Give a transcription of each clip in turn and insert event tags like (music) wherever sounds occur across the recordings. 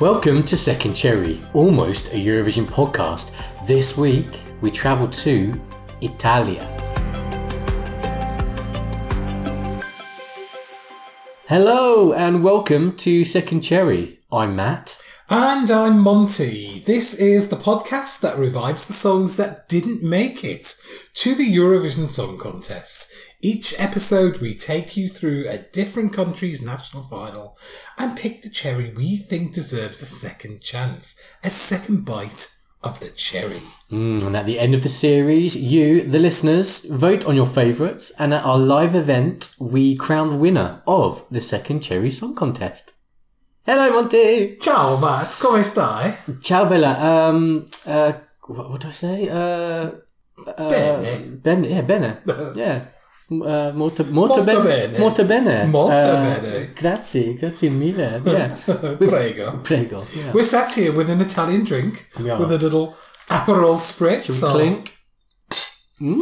Welcome to Second Cherry, almost a Eurovision podcast. This week we travel to Italia. Hello and welcome to Second Cherry. I'm Matt. And I'm Monty. This is the podcast that revives the songs that didn't make it to the Eurovision Song Contest. Each episode, we take you through a different country's national final and pick the cherry we think deserves a second chance, a second bite of the cherry. Mm, and at the end of the series, you, the listeners, vote on your favourites, and at our live event, we crown the winner of the Second Cherry Song Contest. Hello, Monty. Ciao, Matt. Come stai? Ciao, Bella. Um, uh, what, what do I say? Uh, uh, Bene. Bene. Yeah, bene. (laughs) Yeah. Uh, molto, molto, Molto ben- bene. Molto bene. Molto Uh, bene. Grazie, grazie mille. Yeah. (laughs) Prego. Prego. Yeah. We're sat here with an Italian drink are. with a little Aperol spritz. Shall we of clink?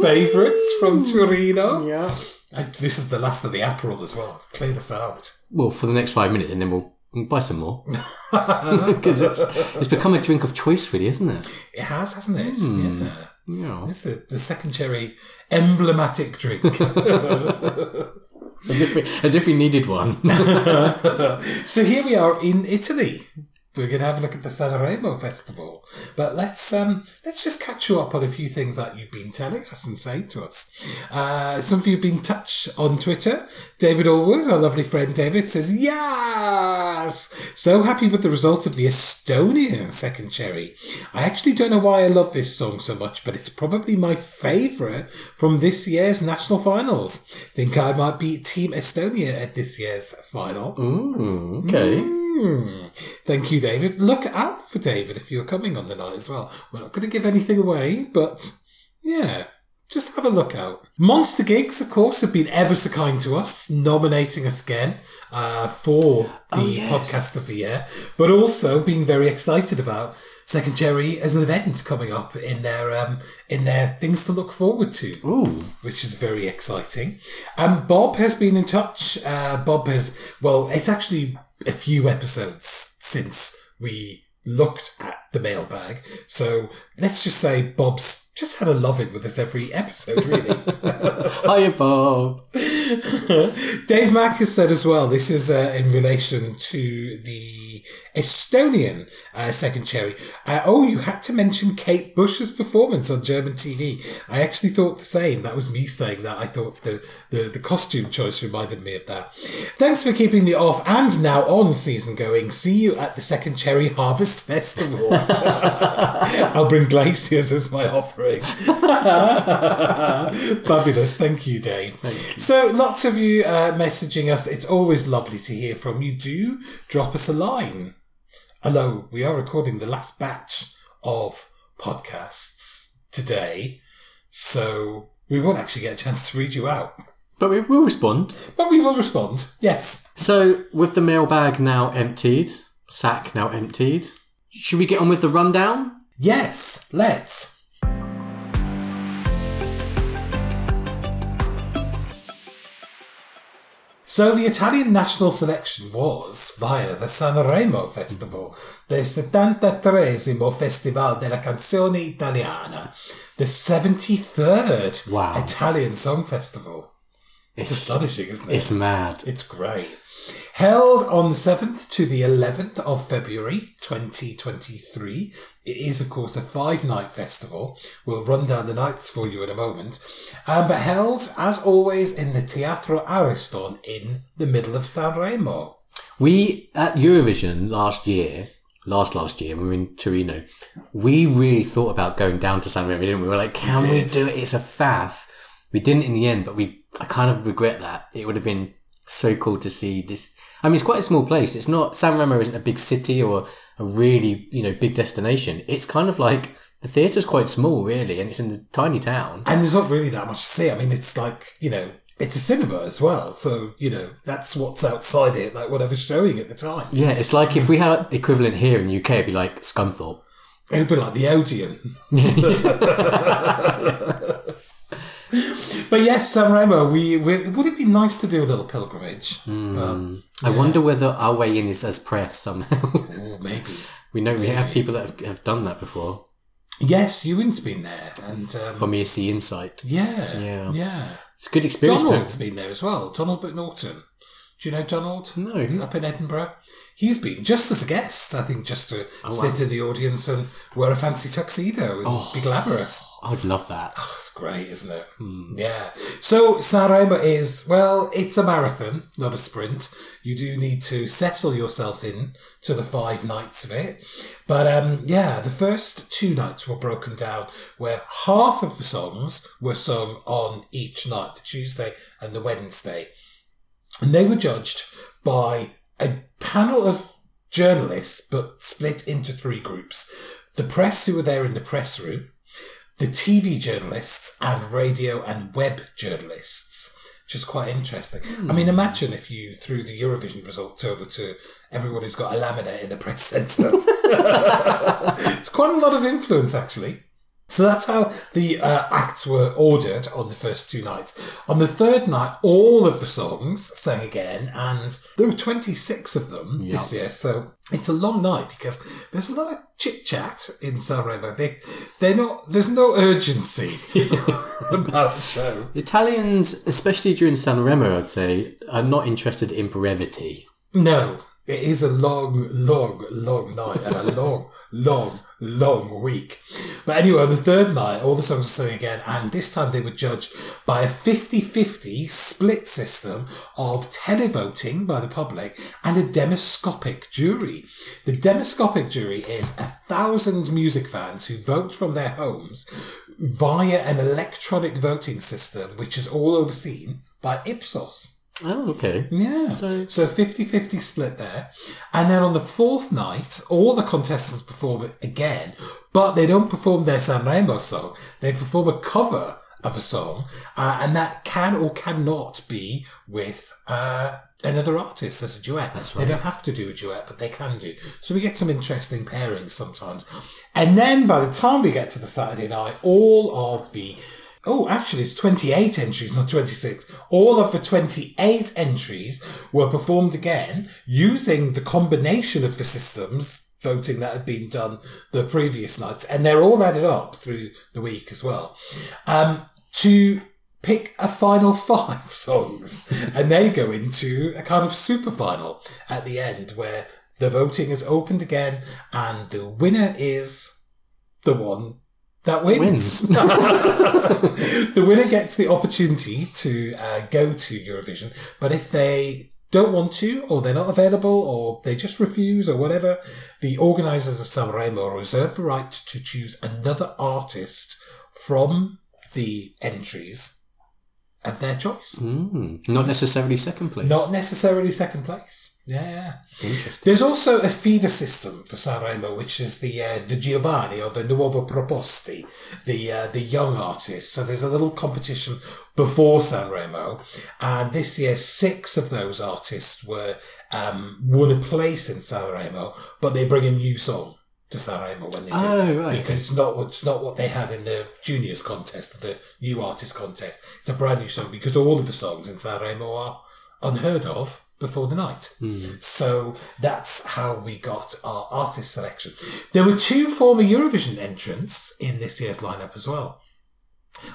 Favourites from Torino. Yeah. And this is the last of the Aperol as well. I've cleared us out. Well, for the next five minutes, and then we'll buy some more. (laughs) (laughs) Because it's, it's become a drink of choice, really, isn't it? It has, hasn't it? Hmm. Yeah. Yeah. It's the, the second cherry emblematic drink. (laughs) (laughs) As if we, as if we needed one. (laughs) so here we are in Italy. We're going to have a look at the Sanremo Festival, but let's um, let's just catch you up on a few things that you've been telling us and saying to us. Uh, some of you have been in touch on Twitter. David Allwood, our lovely friend David, says yes. So happy with the result of the Estonia second cherry. I actually don't know why I love this song so much, but it's probably my favourite from this year's national finals. Think I might beat Team Estonia at this year's final. Ooh, okay. Hmm. Thank you, David. Look out for David if you're coming on the night as well. We're not going to give anything away, but yeah, just have a look out. Monster Gigs, of course, have been ever so kind to us, nominating us again uh, for the Oh, yes. podcast of the year, but also being very excited about Second Cherry as an event coming up in their um, in their things to look forward to Ooh. which is very exciting. Um, Bob has been in touch. Uh, Bob has, well, it's actually a few episodes since we looked at the mailbag. So let's just say Bob's just had a love loving with us every episode, really. (laughs) Hiya, Bob. (laughs) (laughs) Dave Mack has said as well, this is uh, in relation to the Estonian uh, second cherry. Uh, oh, you had to mention Kate Bush's performance on German TV. I actually thought the same. That was me saying that. I thought the, the, the costume choice reminded me of that. Thanks for keeping the off and now on season going. See you at the second cherry harvest (laughs) festival. (laughs) I'll bring glaciers as my offering. Fabulous. Thank you, Dave. So, lots of you uh, messaging us. It's always lovely to hear from you. Do drop us a line. Hello, we are recording the last batch of podcasts today, so we won't actually get a chance to read you out. But we will respond. But we will respond. Yes. So, with the mailbag now emptied, sack now emptied, should we get on with the rundown? Yes, let's. So the Italian national selection was via the Sanremo Festival, the 73esimo Festival della Canzone Italiana, the 73rd Wow. Italian Song Festival. It's astonishing, isn't it? It's mad. It's great. Held on the 7th to the 11th of February 2023. It is, of course, a five night festival. We'll run down the nights for you in a moment. Um, but held, as always, in the Teatro Ariston in the middle of Sanremo. We, at Eurovision last year, last last year, we were in Torino, we really thought about going down to San Remo, didn't we? We were like, can we did. do it? It's a faff. We didn't in the end, but we, I kind of regret that. It would have been so cool to see this. I mean, it's quite a small place. It's not, San Remo isn't a big city or a really, you know, big destination. It's kind of like, the theatre's quite small, really, and it's in a tiny town. And there's not really that much to see. I mean, it's like, you know, it's a cinema as well. So, you know, that's what's outside it, like whatever's showing at the time. Yeah, it's like if we had equivalent here in the UK, it'd be like Scunthorpe. It would be like the Odeon. (laughs) (laughs) (laughs) But yes, Sanremo, we, we would it be nice to do a little pilgrimage? Mm. I wonder whether our way in is as press somehow. Oh, maybe. (laughs) we know we have people that have, have done that before. Yes, Ewan's been there, and um, For me, see insight. yeah, Yeah. yeah. It's a good experience. Donald's been there as well. Donald McNaughton. Do you know Donald? No. Up in Edinburgh, he's been just as a guest. I think just to sit in the audience and wear a fancy tuxedo and be glamorous. (gasps) I would love that. Oh, it's great, isn't it? Yeah. So Sanremo is well, it's a marathon, not a sprint. You do need to settle yourselves in to the five nights of it. But um, yeah, the first two nights were broken down where half of the songs were sung on each night, the Tuesday and the Wednesday. And they were judged by a panel of journalists, but split into three groups. The press who were there in the press room, the TV journalists and radio and web journalists, which is quite interesting. I mean, hmm. imagine if you threw the Eurovision results over to everyone who's got a laminate in the press centre. (laughs) it's quite a lot of influence, actually. So that's how the uh, acts were ordered on the first two nights. On the third night, all of the songs sang again, and there were 26 of them this year. So it's a long night because there's a lot of chit chat in Sanremo. They, they're not. There's no urgency (laughs) about the show. Italians, especially during Sanremo, I'd say, are not interested in brevity. No, it is a long, long, long night and a (laughs) long, long, long week. But anyway, on the third night, all the songs were sung again, and this time they were judged by a 50 50 split system of televoting by the public and a demoscopic jury. The demoscopic jury is a thousand music fans who vote from their homes via an electronic voting system, which is all overseen by Ipsos. Oh, okay. Yeah. So- So 50 50 split there. And then on the fourth night, all the contestants perform it again, but they don't perform their Sanremo song. They perform a cover of a song, uh, and that can or cannot be with uh, another artist as a duet. That's They don't have to do a duet, but they can do. So we get some interesting pairings sometimes. And then by the time we get to the Saturday night, all of the Oh, actually, it's 28 entries, not 26. All of the 28 entries were performed again using the combination of the systems voting that had been done the previous nights, and they're all added up through the week as well. Um, to pick a final (laughs) five songs, and they go into a kind of super final at the end where the voting is opened again, and the winner is the one that wins. (laughs) (laughs) the winner gets the opportunity to uh, go to Eurovision, but if they don't want to, or they're not available, or they just refuse, or whatever, the organisers of Sanremo reserve the right to choose another artist from the entries of their choice. Mm, not necessarily second place. Not necessarily second place. Yeah, yeah. Interesting. There's also a feeder system for Sanremo, which is the uh, the Giovani or the Nuove Proposte, the uh, the young artists. So there's a little competition before Sanremo, and this year six of those artists were um, won a place in Sanremo, but they bring a new song to Sanremo when they do Oh, right. because it's not it's not what they had in the juniors contest, the new artist contest. It's a brand new song because all of the songs in Sanremo are unheard of before the night. So that's how we got our artist selection. There were two former Eurovision entrants in this year's lineup as well.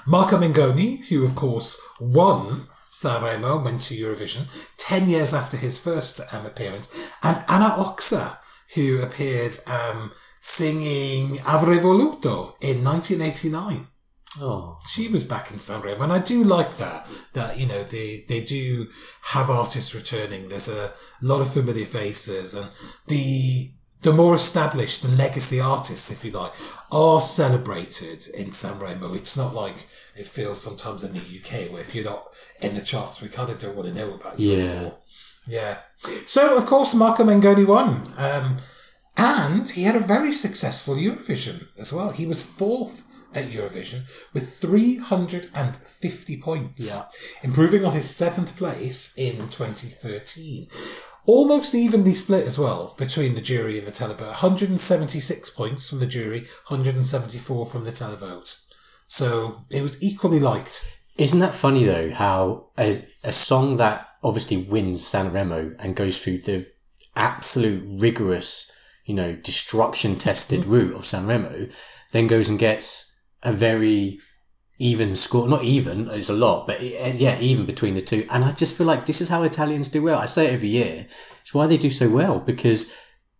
Marco Mengoni, who of course won Sanremo, went to Eurovision 10 years after his first um, appearance, and Anna Oxa, who appeared um, singing Avrei Voluto in 1989 Oh, she was back in Sanremo, and I do like that. That you know they they do have artists returning. There's a lot of familiar faces, and the the more established, the legacy artists, if you like, are celebrated in Sanremo. It's not like it feels sometimes in the UK where if you're not in the charts, we kind of don't want to know about you Yeah. anymore. Yeah. So of course Marco Mengoni won, um, and he had a very successful Eurovision as well. He was fourth at Eurovision with 350 points, Yeah. improving on his seventh place in 2013. Almost evenly split as well between the jury and the televote. 176 points from the jury, 174 from the televote. So it was equally liked Isn't that funny though? How a, a song that obviously wins Sanremo and goes through the absolute rigorous, you know, destruction tested mm-hmm. route of Sanremo, then goes and gets a very even score. Not even, it's a lot, but it- yeah, even between the two. And I just feel like this is how Italians do well. I say it every year. It's why they do so well because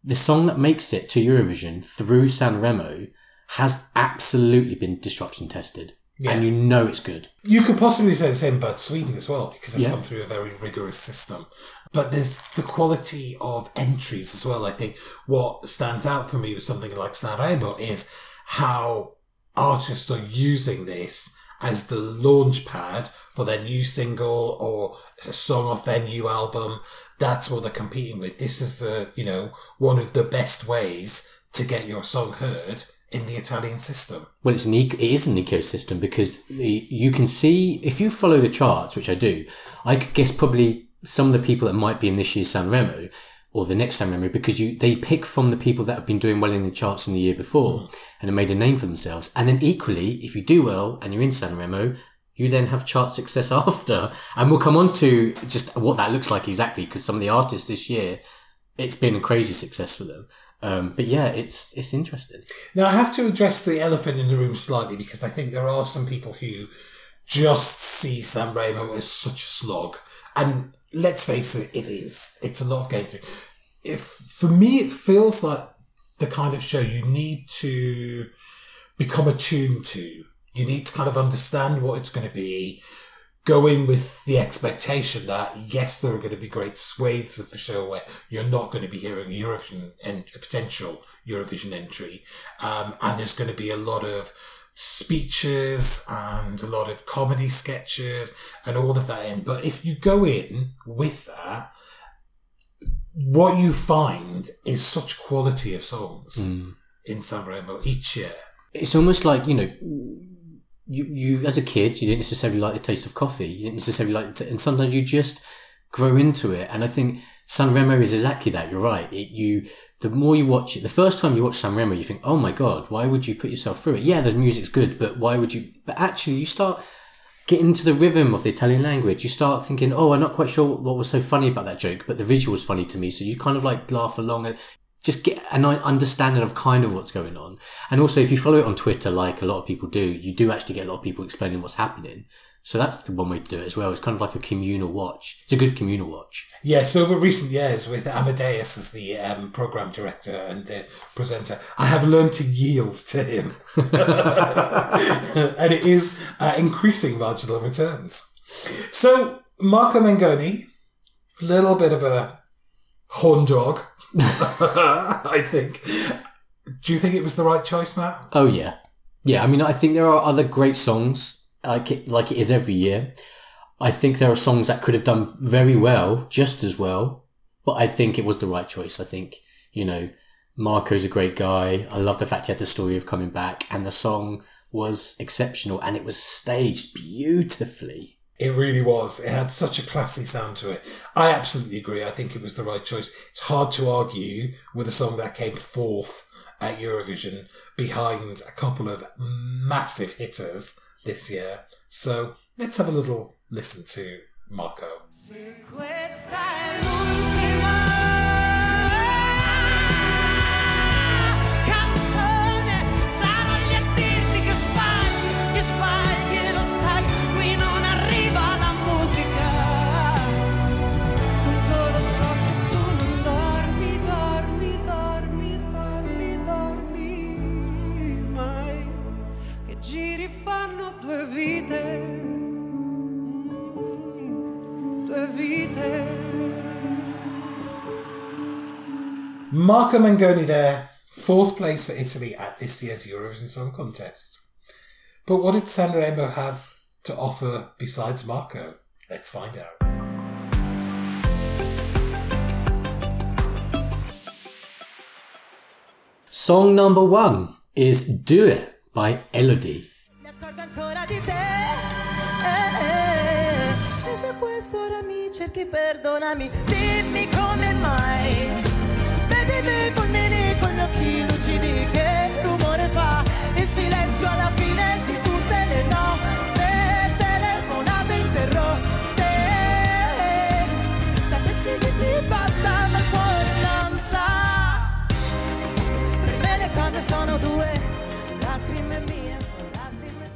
the song that makes it to Eurovision through Sanremo has absolutely been destruction tested. And you know it's good. You could possibly say the same about Sweden as well, because it's Yeah. gone through a very rigorous system. But there's the quality of entries as well. I think what stands out for me with something like Sanremo is how artists are using this as the launch pad for their new single or a song off their new album. That's what they're competing with. This is the, you know, one of the best ways to get your song heard in the Italian system. Well, it's an eco- it is an ecosystem because you can see if you follow the charts, which I do. I could guess probably some of the people that might be in this year's Sanremo or the next Sanremo because you they pick from the people that have been doing well in the charts in the year before and have made a name for themselves. And then equally, if you do well and you're in Sanremo, you then have chart success (laughs) after. And we'll come on to just what that looks like exactly because some of the artists this year, it's been a crazy success for them. Um, but yeah, it's it's interesting. Now, I have to address the elephant in the room slightly because I think there are some people who just see San Remo as such a slog. And let's face it, it is. It's a lot of through. If, for me, it feels like the kind of show you need to become attuned to. You need to kind of understand what it's going to be. Go in with the expectation that yes, there are going to be great swathes of the show where you're not going to be hearing Eurovision and potential Eurovision entry, um, and there's going to be a lot of speeches and a lot of comedy sketches and all of that in. But if you go in with that, what you find is such quality of songs hmm. in Sanremo each year. it's almost like you know you you as a kid you didn't necessarily like the taste of coffee you didn't necessarily like t- and sometimes you just grow into it and i think san remo is exactly that you're right it, you the more you watch it the first time you watch san remo you think oh my god why would you put yourself through it yeah the music's good but why would you but actually you start getting into the rhythm of the Italian language, you start thinking, oh, I'm not quite sure what was so funny about that joke, but the visual was funny to me. So you kind of like laugh along and just get an understanding of kind of what's going on. And also, if you follow it on Twitter, like a lot of people do, you do actually get a lot of people explaining what's happening. So that's the one way to do it as well. It's kind of like a communal watch. It's a good communal watch. Yes, over recent years with Amadeus as the um, program director and the presenter, I have learned to yield to him, (laughs) and it is uh, increasing marginal returns. So Marco Mengoni, a little bit of a horn dog, (laughs) I think. Do you think it was the right choice, Matt? Oh yeah, yeah. I mean, I think there are other great songs, like it, like it is every year. I think there are songs that could have done very well, just as well. But I think it was the right choice. I think you know, Marco's a great guy. I love the fact he had the story of coming back, and the song was exceptional, and it was staged beautifully. It really was. It had such a classy sound to it. I absolutely agree. I think it was the right choice. It's hard to argue with a song that came fourth at Eurovision behind a couple of massive hitters this year. So let's have a little listen to Marco. Marco Mengoni there, fourth place for Italy at this year's Eurovision Song Contest. But what did Sanremo have to offer besides Marco? Let's find out. Song number one is "Due" by Elodie. Mi accorgo ancora di te. eh, eh. E se questo ora mi cerchi, perdonami, dimmi come mai fulmini lucidi che rumore fa. Il silenzio alla fine di tutte le no se telefonate interrotte. Sapessi che ti basta ma il cuore non sa per me le cose sono due lacrime mie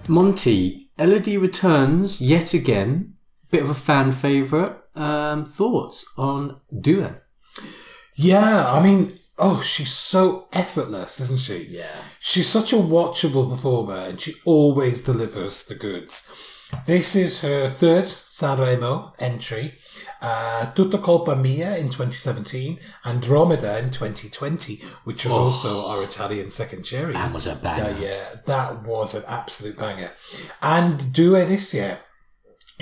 Monty Elodie returns yet again. Bit of a fan favorite. Um, thoughts on Duan yeah, I mean, oh, she's so effortless, isn't she? Yeah. She's such a watchable performer and she always delivers the goods. This is her third Sanremo entry. Uh, Tutta Colpa Mia in 2017, Andromeda in 2020, which was also our Italian second cherry. That was a banger. Uh, yeah, that was an absolute banger. And Due this year,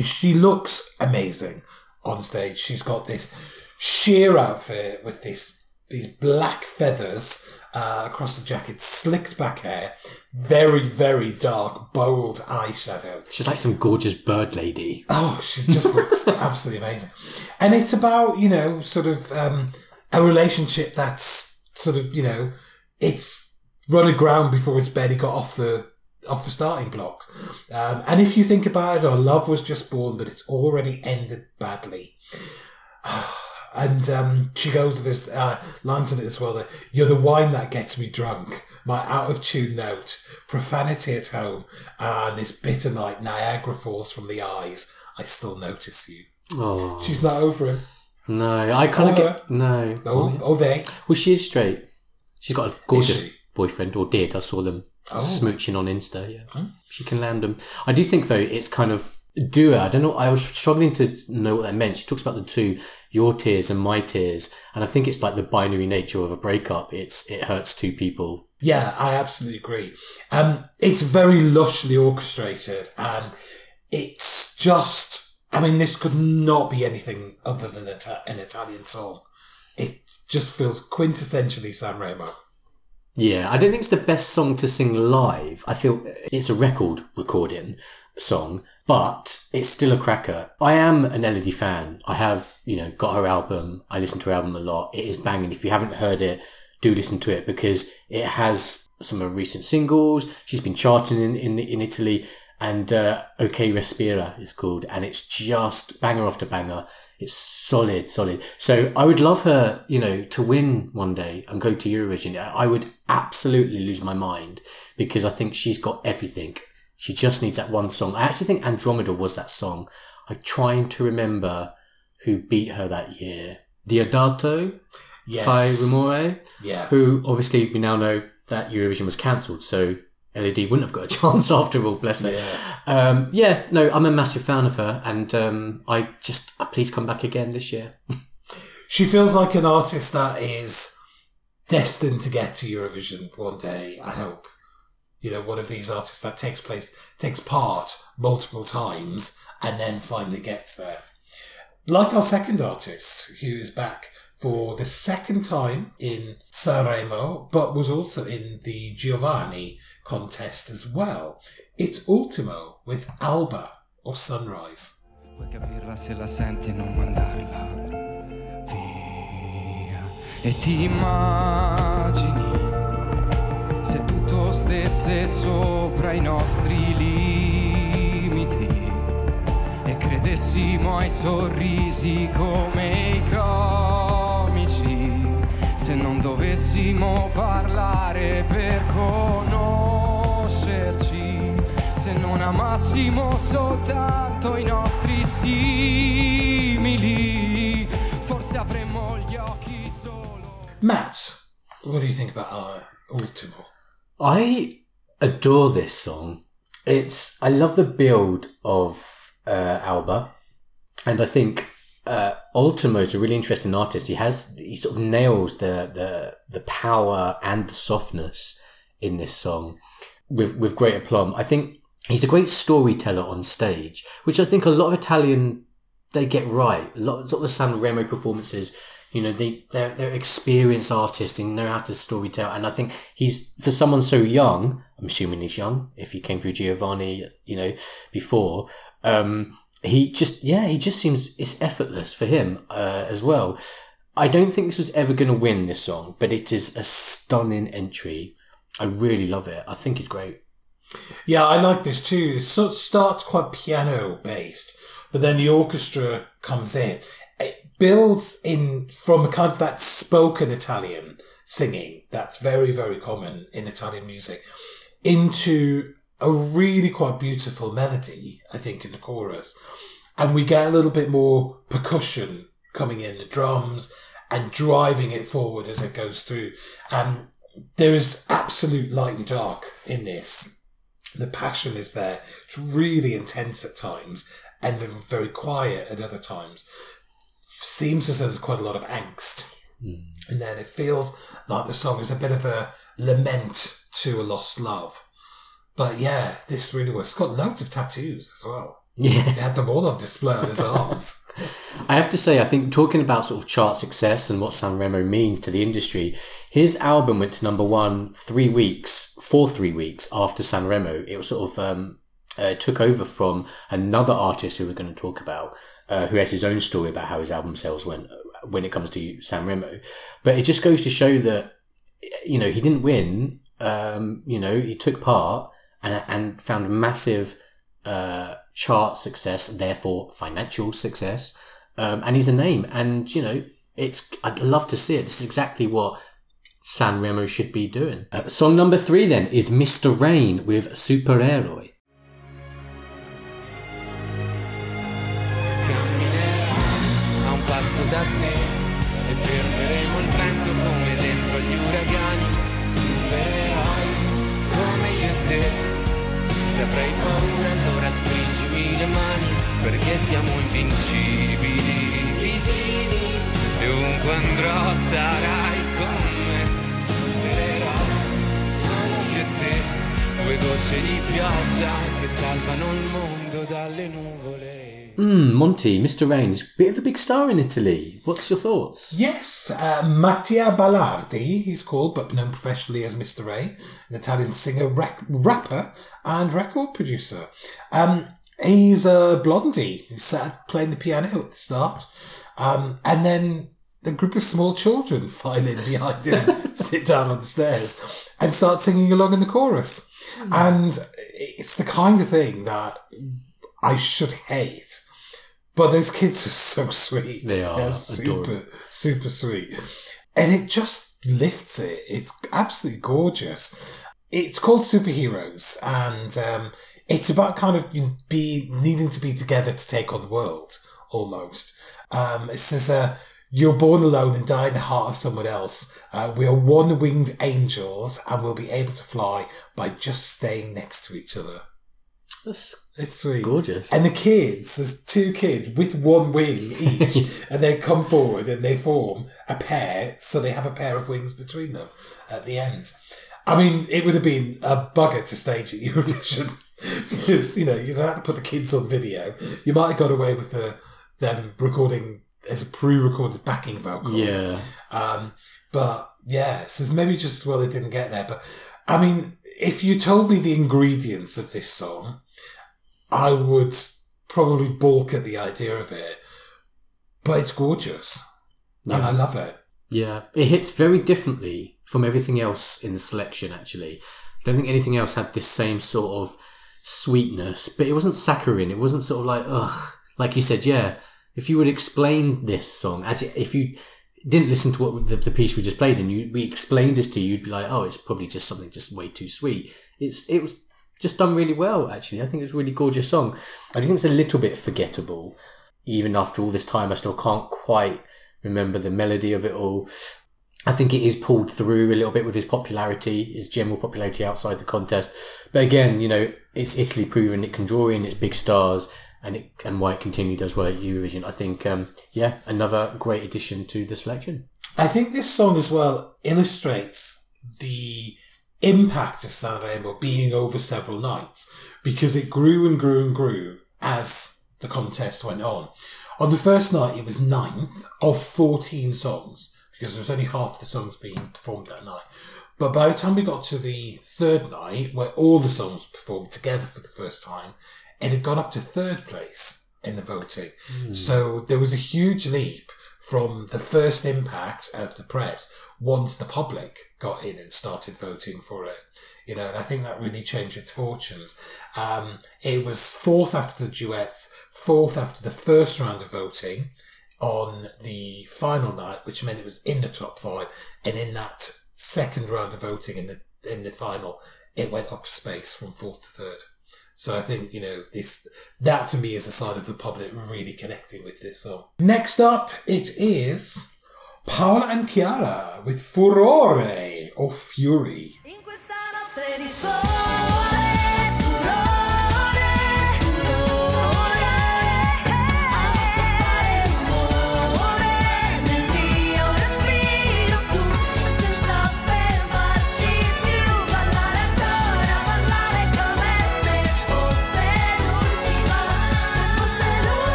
she looks amazing on stage. She's got this sheer outfit with this these black feathers uh, across the jacket, slicked back hair, very very dark, bold eyeshadow. She's like some gorgeous bird lady. Oh, she just looks (laughs) absolutely amazing. And it's about, you know, sort of um, a relationship that's sort of, you know, it's run aground before it's barely got off the off the starting blocks. Um, and if you think about it, our love was just born, but it's already ended badly. (sighs) And um, she goes to this uh, lines in it as well that you're the wine that gets me drunk. My out of tune note, profanity at home, and this bitter night, Niagara falls from the eyes. I still notice you. Oh She's not over him. no, I kind of get no. Oh, oh, they. Well, she is straight. She's got a gorgeous boyfriend, or did. I saw them Oh. smooching on Insta. Yeah, she can land them. I do think though it's kind of doer. I don't know. I was struggling to know what that meant. She talks about the two, your tears and my tears, and I think it's like the binary nature of a breakup. It's it hurts two people. Yeah, I absolutely agree. Um, it's very lushly orchestrated, and it's just. I mean, this could not be anything other than an Italian song. It just feels quintessentially Sanremo. Yeah, I don't think it's the best song to sing live. I feel it's a record recording song, but it's still a cracker. I am an Elodie fan. I have, you know, got her album. I listen to her album a lot. It is banging. If you haven't heard it, do listen to it because it has some of her recent singles. She's been charting in, in, in Italy and, uh, OK Respira is called and it's just banger after banger. It's solid, solid. So I would love her, you know, to win one day and go to Eurovision. I would absolutely lose my mind because I think she's got everything. She just needs that one song. I actually think Andromeda was that song. I'm trying to remember who beat her that year. Diodato, Yes. Fai Rumore, Yeah. who obviously we now know that Eurovision was cancelled, so Elodie wouldn't have got a (laughs) chance after all, bless her. Yeah. Um, yeah, no, I'm a massive fan of her, and um, I just uh, please come back again this year. (laughs) She feels like an artist that is destined to get to Eurovision one day, I hope. You know, one of these artists that takes place, takes part multiple times and then finally gets there. Like our second artist, who is back for the second time in Sanremo, but was also in the Giovani contest as well. It's Ultimo with Alba or Sunrise. Capirla se la senti non mandarla via. E ti stesse sopra i nostri limiti e credessimo ai sorrisi come i comici. Se non dovessimo parlare per conoscerci, se non amassimo soltanto i nostri simili, forse avremmo gli occhi solo. Matt, what do you think about our Ultimo? I adore this song. It's I love the build of uh, Alba, and I think uh, is a really interesting artist. He has he sort of nails the the the power and the softness in this song with with great aplomb. I think he's a great storyteller on stage, which I think a lot of Italian they get right. A lot, a lot of the San Remo performances, you know, they they're they're experienced artists. They know how to storytell, and I think he's for someone so young. I'm assuming he's young. If he came through Giovani, you know, before, um, he just yeah, he just seems it's effortless for him uh, as well. I don't think this was ever going to win this song, but it is a stunning entry. I really love it. I think it's great. Yeah, I like this too. It starts quite piano based, but then the orchestra comes in. Builds in from a kind of that spoken Italian singing that's very, very common in Italian music into a really quite beautiful melody, I think, in the chorus. And we get a little bit more percussion coming in, the drums, and driving it forward as it goes through. Um, there is absolute light and dark in this. The passion is there. It's really intense at times and then very quiet at other times. Seems as though there's quite a lot of angst. And then it feels like the song is a bit of a lament to a lost love. But yeah, this really was. It's got loads of tattoos as well. Yeah. He had them all on display on his arms. (laughs) I have to say, I think talking about sort of chart success and what San Remo means to the industry, his album went to number one three weeks, for three weeks after San Remo. It was sort of um, uh, took over from another artist who we're going to talk about, uh, who has his own story about how his album sales went uh, when it comes to San Remo. But it just goes to show that you know he didn't win. Um, you know he took part and and found massive uh, chart success, therefore financial success. Um, and he's a name, and you know it's. I'd love to see it. This is exactly what San Remo should be doing. Uh, song number three then is Mr. Rain with Supereroi. Perché siamo invincibili vicini. E ovunque andrò sarai con me. Supereroi sono io e te. Due gocce di pioggia che salvano il mondo dalle nuvole. Hmm, Monty, Mr. Rain is a bit of a big star in Italy. What's your thoughts? Yes, uh, Mattia Balardi, he's called, but known professionally as Mr. Rain, an Italian singer, rec- rapper, and record producer. Um, he's a blondie. he's sat playing the piano at the start, um, and then a group of small children (laughs) file in behind him, (laughs) sit down on the stairs, and start singing along in the chorus. And it's the kind of thing that I should hate. But those kids are so sweet. They are They're adorable. super, super sweet. And it just lifts it. It's absolutely gorgeous. It's called Superheroes, and um, it's about kind of you be needing to be together to take on the world, almost. Um, it says, uh, "You're born alone and die in the heart of someone else. Uh, we are one-winged angels, and we'll be able to fly by just staying next to each other." That's It's sweet. gorgeous. And the kids, there's two kids with one wing each, (laughs) and they come forward and they form a pair, so they have a pair of wings between them at the end. I mean, it would have been a bugger to stage at (laughs) Eurovision because you know you'd have to put the kids on video. You might have got away with the, them recording as a pre-recorded backing vocal. yeah. Um, but yeah, so it's maybe just as well they didn't get there. But I mean, if you told me the ingredients of this song, I would probably balk at the idea of it. But it's gorgeous, and I love it. Yeah, it hits very differently from everything else in the selection. Actually, I don't think anything else had this same sort of sweetness, but it wasn't saccharine. It wasn't sort of like ugh, like you said. Yeah, if you would explain this song as if you didn't listen to what the, the piece we just played and you we explained this to you, you'd be like, oh, it's probably just something just way too sweet. It's it was just done really well. Actually, I think it's a really gorgeous song. I do think it's a little bit forgettable, even after all this time. I still can't quite remember the melody of it all. I think it is pulled through a little bit with his popularity, his general popularity outside the contest. But again, you know, it's Italy proven it can draw in its big stars and it and why it continued does well at Eurovision. I think, um, yeah, another great addition to the selection. I think this song as well illustrates the impact of Sanremo being over several nights because it grew and grew and grew as the contest went on. On the first night, it was ninth of 14 songs because there was only half the songs being performed that night. But by the time we got to the third night, where all the songs performed together for the first time, it had gone up to third place in the voting. So there was a huge leap from the first impact of the press once the public got in and started voting for it. You know, and I think that really changed its fortunes. Um, it was fourth after the duets, fourth after the first round of voting on the final night, which meant it was in the top five, and in that second round of voting in the in the final, it went up space from fourth to third. So I think you know this that for me is a sign of the public really connecting with this song. Next up, it is Paola and Chiara with Furore or Fury.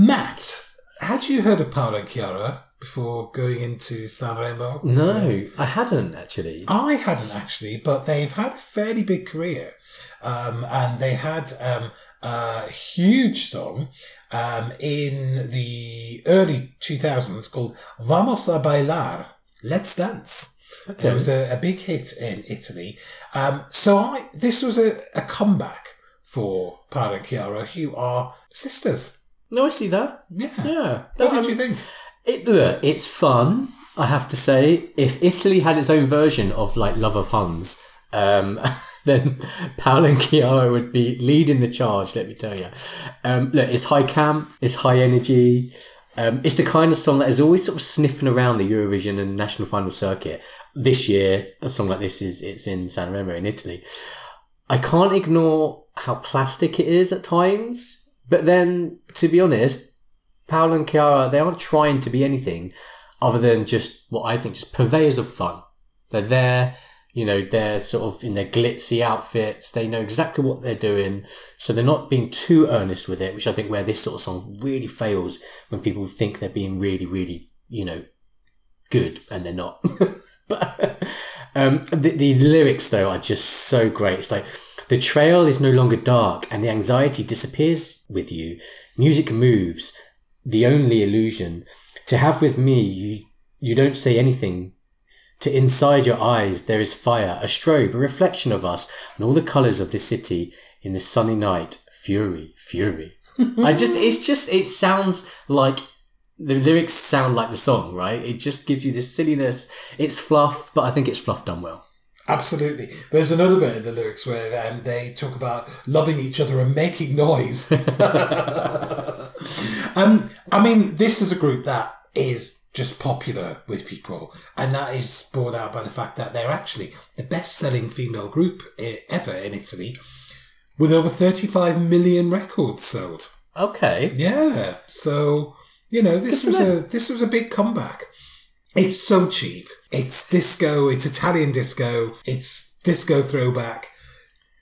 Matt, had you heard of Paola and Chiara before going into Sanremo? No, I hadn't actually. I hadn't actually, but they've had a fairly big career. Um, and they had um, a huge song um, in the early 2000s called Vamos a Bailar, Let's Dance. It was a, a big hit in Italy. Um, so I this was a, a comeback for Paola and Chiara, who are sisters. No, I see that. Yeah. Yeah. What I did you think? It, look, it's fun. I have to say, if Italy had its own version of like Love of Huns, um, (laughs) then Paola and Chiara would be leading the charge. Let me tell you. Um, look, it's high camp, it's high energy. Um, it's the kind of song that is always sort of sniffing around the Eurovision and national final circuit. This year, a song like this is it's in Sanremo in Italy. I can't ignore how plastic it is at times, but then to be honest, Paola and Chiara, they aren't trying to be anything other than just what I think just purveyors of fun. They're there, you know, they're sort of in their glitzy outfits. They know exactly what they're doing. So they're not being too earnest with it, which I think where this sort of song really fails when people think they're being really, really, you know, good and they're not. (laughs) but um, the, the lyrics though are just so great. It's like the trail is no longer dark and the anxiety disappears with you. Music moves, the only illusion. To have with me, you you don't say anything. To inside your eyes there is fire, a strobe, a reflection of us, and all the colours of the city in the sunny night. Fury, fury. (laughs) I just, it's just, it sounds like the lyrics sound like the song, right? It just gives you this silliness. It's fluff, but I think it's fluff done well. Absolutely. There's another bit in the lyrics where um, they talk about loving each other and making noise. (laughs) um, I mean, this is a group that is just popular with people, and that is borne out by the fact that they're actually the best selling female group ever in Italy, with over 35 million records sold. Okay. Yeah. So, you know, this Good was a this was a big comeback. It's so cheap. It's disco, it's Italian disco, it's disco throwback.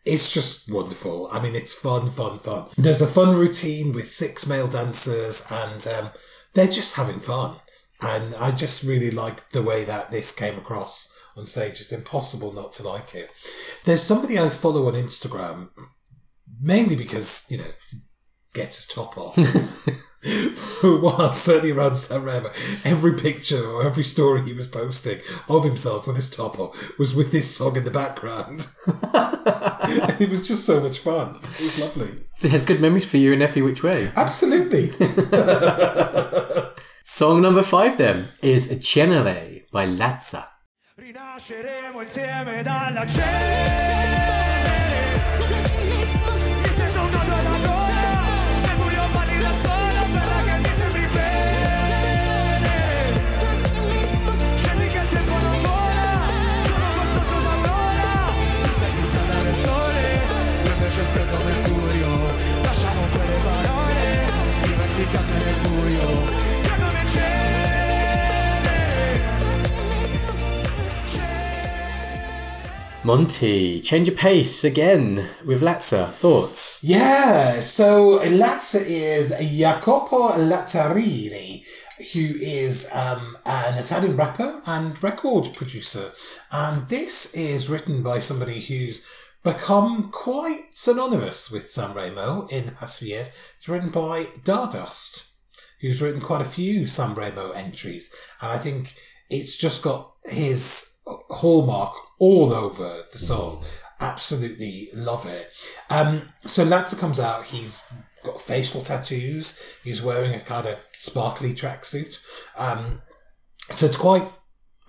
It's just wonderful. I mean, it's fun, fun, fun. There's a fun routine with six male dancers, and um, they're just having fun. And I just really like the way that this came across on stage. It's impossible not to like it. There's somebody I follow on Instagram, mainly because, you know, gets his top off. (laughs) well, certainly around Sanremo, every picture or every story he was posting of himself with his top off was with this song in the background. (laughs) and it was just so much fun. It was lovely. So it has good memories for you and Effie which way. Absolutely. (laughs) Song number five then is Cenere by Lazza. Rinasceremo insieme dalla cenere Monty, change of pace again with Lazza. Thoughts? Yeah, so Lazza is Jacopo Lazzarini, who is um, an Italian rapper and record producer. And this is written by somebody who's become quite synonymous with Sanremo in the past few years. It's written by Dardust, who's written quite a few Sanremo entries. And I think it's just got his hallmark all over the song. Absolutely love it. Um, so Lazza comes out. He's got facial tattoos. He's wearing a kind of sparkly tracksuit. Um, so it's quite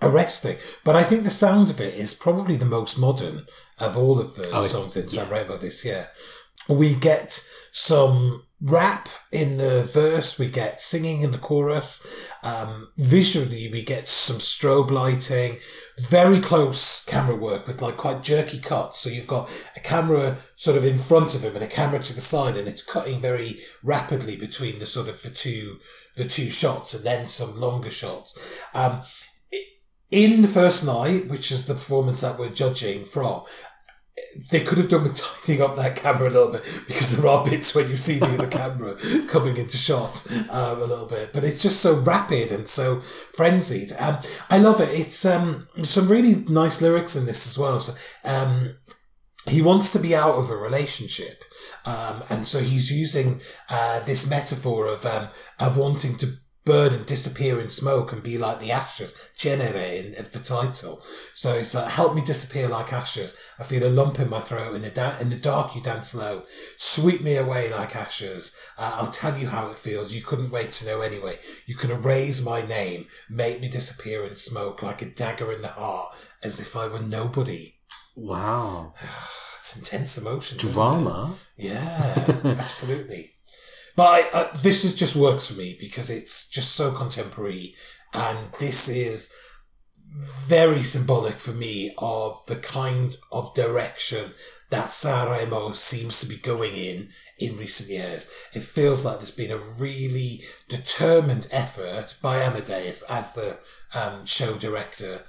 arresting. But I think the sound of it is probably the most modern of all of the Oh, songs in Sanremo this year. We get some rap in the verse, we get singing in the chorus. Um, visually, we get some strobe lighting, very close camera work with like quite jerky cuts. So you've got a camera sort of in front of him and a camera to the side, and it's cutting very rapidly between the sort of the two the two shots, and then some longer shots. Um, in the first night, which is the performance that we're judging from, they could have done with tidying up that camera a little bit because there are bits when you see the other (laughs) camera coming into shot um, a little bit, but it's just so rapid and so frenzied. Um, I love it. It's um, some really nice lyrics in this as well. So um, he wants to be out of a relationship, um, and so he's using uh, this metaphor of um, of wanting to burn and disappear in smoke and be like the ashes, cenere in, in the title. So it's like, help me disappear like ashes. I feel a lump in my throat. In the da- in the dark, you dance low. Sweep me away like ashes. Uh, I'll tell you how it feels. You couldn't wait to know anyway. You can erase my name, make me disappear in smoke like a dagger in the heart, as if I were nobody. Wow. (sighs) It's intense emotion. Drama. Yeah, (laughs) absolutely. But I, I, this is just works for me because it's just so contemporary, and this is very symbolic for me of the kind of direction that Sanremo seems to be going in in recent years. It feels like there's been a really determined effort by Amadeus as the um, show director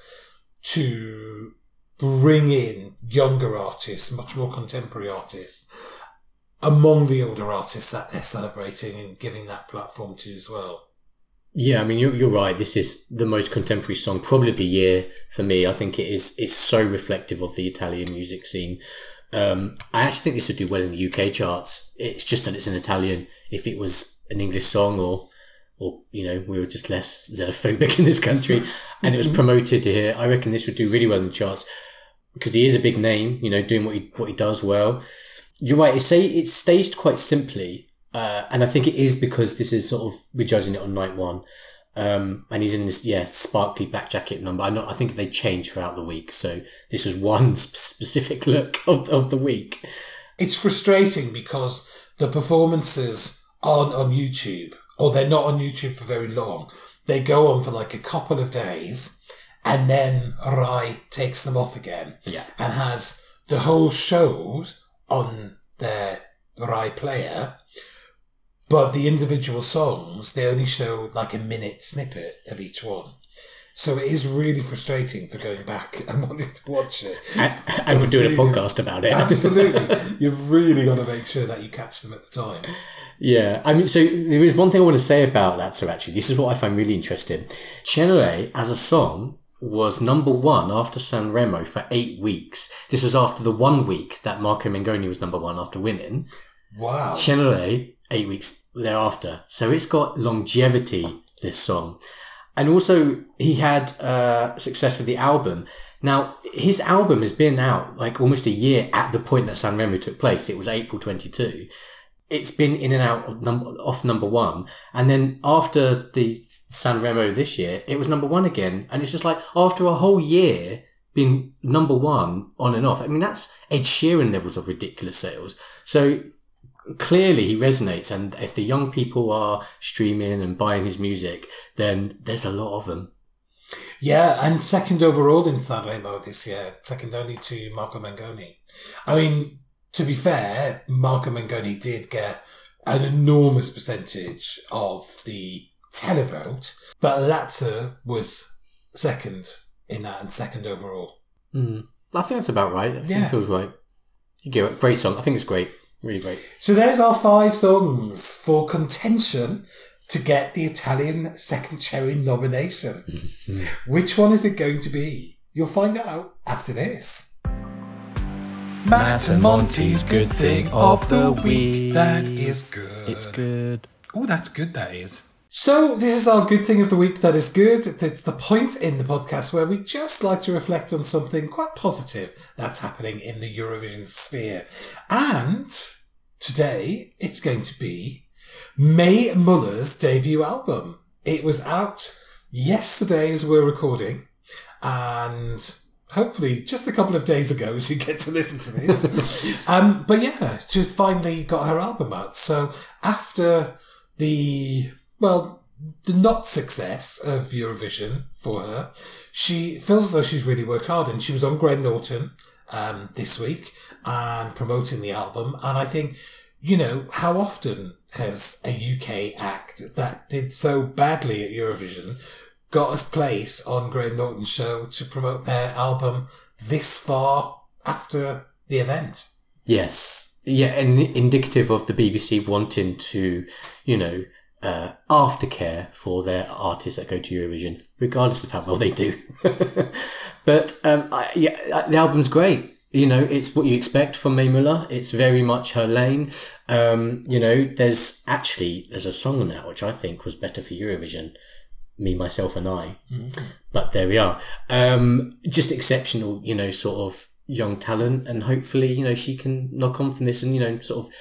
to bring in younger artists, much more contemporary artists, among the older artists that they're celebrating and giving that platform to as well. Yeah, I mean, you're, you're right. This is the most contemporary song, probably of the year for me. I think it is. It's so reflective of the Italian music scene. Um, I actually think this would do well in the UK charts. It's just that it's in Italian. If it was an English song, or, or you know, we were just less xenophobic (laughs) in this country, and it was promoted to here, I reckon this would do really well in the charts because he is a big name. You know, doing what he what he does well. You're right. It's say it's staged quite simply, uh, and I think it is because this is sort of we're judging it on night one, um, and he's in this yeah sparkly back jacket number. I I think they change throughout the week, so this is one sp- (laughs) specific look of, of the week. It's frustrating because the performances aren't on YouTube, or they're not on YouTube for very long. They go on for like a couple of days, and then Rai takes them off again. Yeah. and has the whole shows on their Rai player, but the individual songs they only show like a minute snippet of each one. So it is really frustrating for going back and (laughs) wanting to watch it. And, and for doing a podcast about it. Absolutely, (laughs) you've really got to make sure that you catch them at the time. Yeah, I mean, so there is one thing I want to say about that. So actually, this is what I find really interesting. Cenere as a song was number one after Sanremo for eight weeks. This was after the one week that Marco Mengoni was number one after winning. Wow. Cenere eight weeks thereafter. So it's got longevity. This song, and also he had uh, success with the album. Now his album has been out like almost a year at the point that Sanremo took place. It was April twenty two it's been in and out of number off number one, and then after the Sanremo this year, it was number one again, and it's just like after a whole year being number one on and off. I mean, that's Ed Sheeran levels of ridiculous sales. So clearly he resonates, and if the young people are streaming and buying his music, then there's a lot of them. Yeah, and second overall in Sanremo this year, second only to Marco Mengoni. I mean, to be fair, Marco Mengoni did get an enormous percentage of the televote, but Lazza was second in that and second overall. Mm. I think that's about right. I think Yeah. it feels right. You go, great song. I think it's great. Really great. So there's our five songs for contention to get the Italian Second Cherry nomination. (laughs) Which one is it going to be? You'll find out after this. Matt and Monty's good thing of the week. That is good. It's good. Oh, that's good, that is. So, this is our good thing of the week that is good. It's the point in the podcast where we just like to reflect on something quite positive that's happening in the Eurovision sphere. And today it's going to be Mae Muller's debut album. It was out yesterday as we're recording, and hopefully just a couple of days ago as you get to listen to this. (laughs) um, but yeah, she's finally got her album out. So after the, well, the not success of Eurovision for her, she feels as though she's really worked hard and she was on Graham Norton um, this week and promoting the album. And I think, you know, how often has a UK act that did so badly at Eurovision got us place on Graham Norton's show to promote their album this far after the event? Yes. Yeah, and indicative of the BBC wanting to, you know, uh, aftercare for their artists that go to Eurovision, regardless of how well they do. (laughs) but um, I, yeah, the album's great. You know, it's what you expect from Mae Muller. It's very much her lane. Um, you know, there's actually there's a song on that which I think was better for Eurovision. Me, myself, and I. But there we are. Um, just exceptional, you know, sort of young talent, and hopefully, you know, she can knock on from this and you know, sort of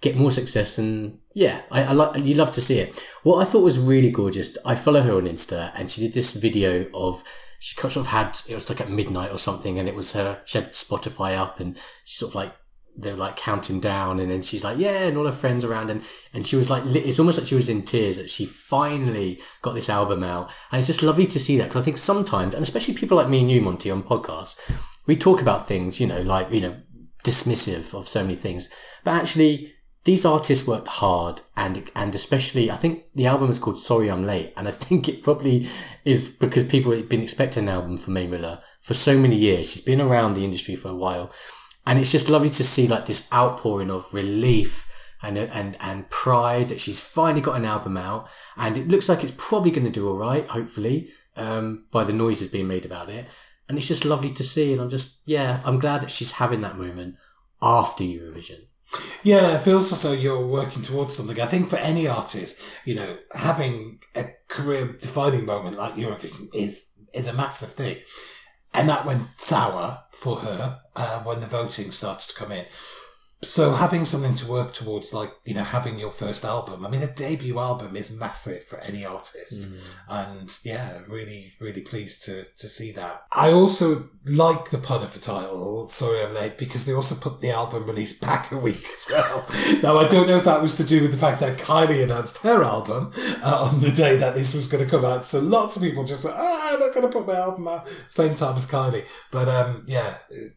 get more success. And yeah, I, I like you love to see it. What I thought was really gorgeous. I follow her on Insta, and she did this video of she sort of had it was like at midnight or something, and it was her. She had Spotify up, and she sort of like they were like counting down and then she's like yeah and all her friends around and and she was like it's almost like she was in tears that she finally got this album out and it's just lovely to see that because i think sometimes and especially people like me and you monty on podcasts we talk about things you know like you know dismissive of so many things but actually these artists worked hard and and especially I think the album is called Sorry I'm Late and I think it probably is because people have been expecting an album from Mae Muller for so many years. She's been around the industry for a while. And it's just lovely to see like this outpouring of relief and and and pride that she's finally got an album out and it looks like it's probably going to do all right hopefully um, by the noises being made about it and it's just lovely to see and i'm just yeah i'm glad that she's having that moment after eurovision Yeah, it feels as though you're working towards something. I think for any artist, you know, having a career defining moment like Eurovision is is a massive thing. And that went sour for her uh, when the voting started to come in. So having something to work towards, like you know, having your first album. I mean, a debut album is massive for any artist, and yeah, really, really pleased to to see that. I also like the pun of the title. Sorry, I'm late because they also put the album release back a week as well. (laughs) now I don't know if that was to do with the fact that Kylie announced her album uh, on the day that this was going to come out. So lots of people just, ah, I'm not going to put my album out same time as Kylie. But um, yeah, it-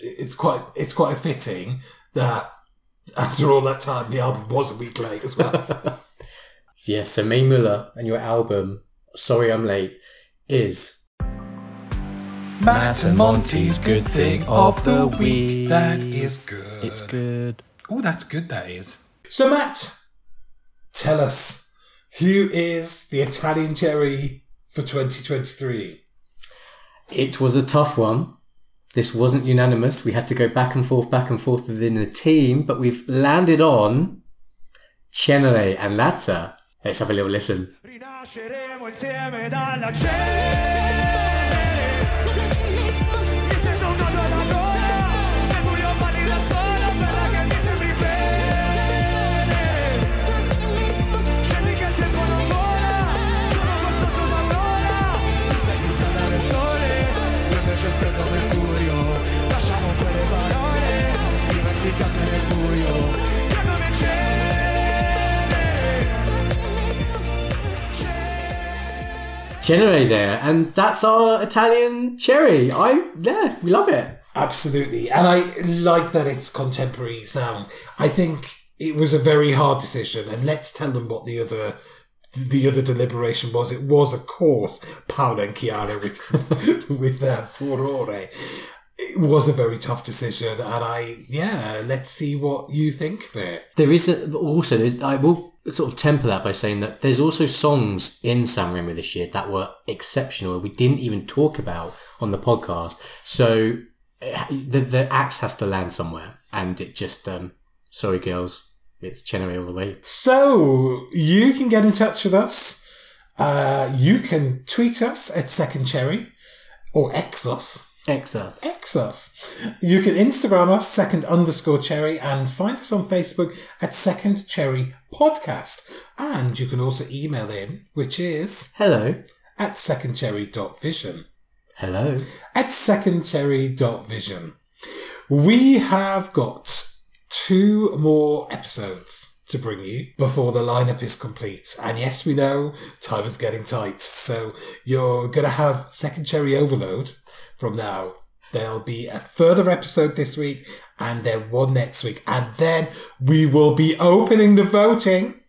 it's quite it's quite fitting that after all that time the album was a week late as well. (laughs) yeah so Mae Muller and your album sorry i'm late is Matt and Monty's good thing of the week. that is good. It's good. Oh, that's good. That is. So Matt, tell us who is the Italian cherry for 2023? It was a tough one. This wasn't unanimous. We had to go back and forth, back and forth within the team, but we've landed on Cenere and Lazza. Let's have a little listen. Nel cenere there, and that's our Italian cherry. I yeah, we love it. Absolutely. And I like that it's contemporary sound. I think it was a very hard decision. And let's tell them what the other the other deliberation was. It was, of course, Paola and Chiara with (laughs) with their furore. It was a very tough decision, and I yeah. Let's see what you think of it. There is a, also I will sort of temper that by saying that there's also songs in Sanremo this year that were exceptional. We didn't even talk about on the podcast. So eh, the the axe has to land somewhere, and it just um sorry girls, it's Cenere all the way. So you can get in touch with us. Uh, you can tweet us at Second Cherry or X us Exus. X us. You can Instagram us, second underscore cherry, and find us on Facebook at Second Cherry Podcast. And you can also email in, which is Hello. at secondcherry.vision. Hello. At secondcherry.vision. We have got two more episodes to bring you before the lineup is complete. And yes, we know time is getting tight. So you're going to have Second Cherry Overload from now. There'll be a further episode this week and then one next week. And then we will be opening the voting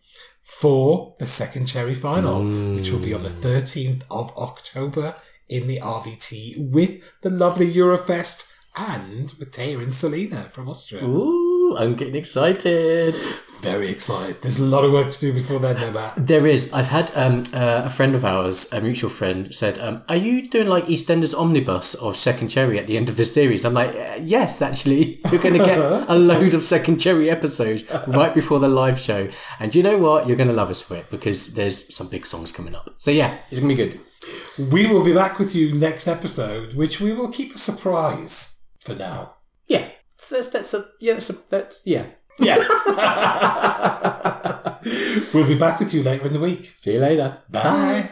for the Second Cherry Final, which will be on the 13th of October in the RVT with the lovely Eurofest and with Matea and Salena from Austria. Ooh, I'm getting excited. Very excited. There's a lot of work to do before then, though, Matt. There is. I've had um, uh, a friend of ours, a mutual friend, said, um, "Are you doing like EastEnders omnibus of Second Cherry at the end of the series?" I'm like, uh, "Yes, actually. (laughs) You're going to get a (laughs) load of Second Cherry episodes right before the live show, and you know what? You're going to love us for it because there's some big songs coming up. So yeah, it's going to be good. We will be back with you next episode, which we will keep a surprise for now. Yeah, so that's that's a yeah that's a, that's yeah. Yeah. (laughs) (laughs) we'll be back with you later in the week. See you later. Bye.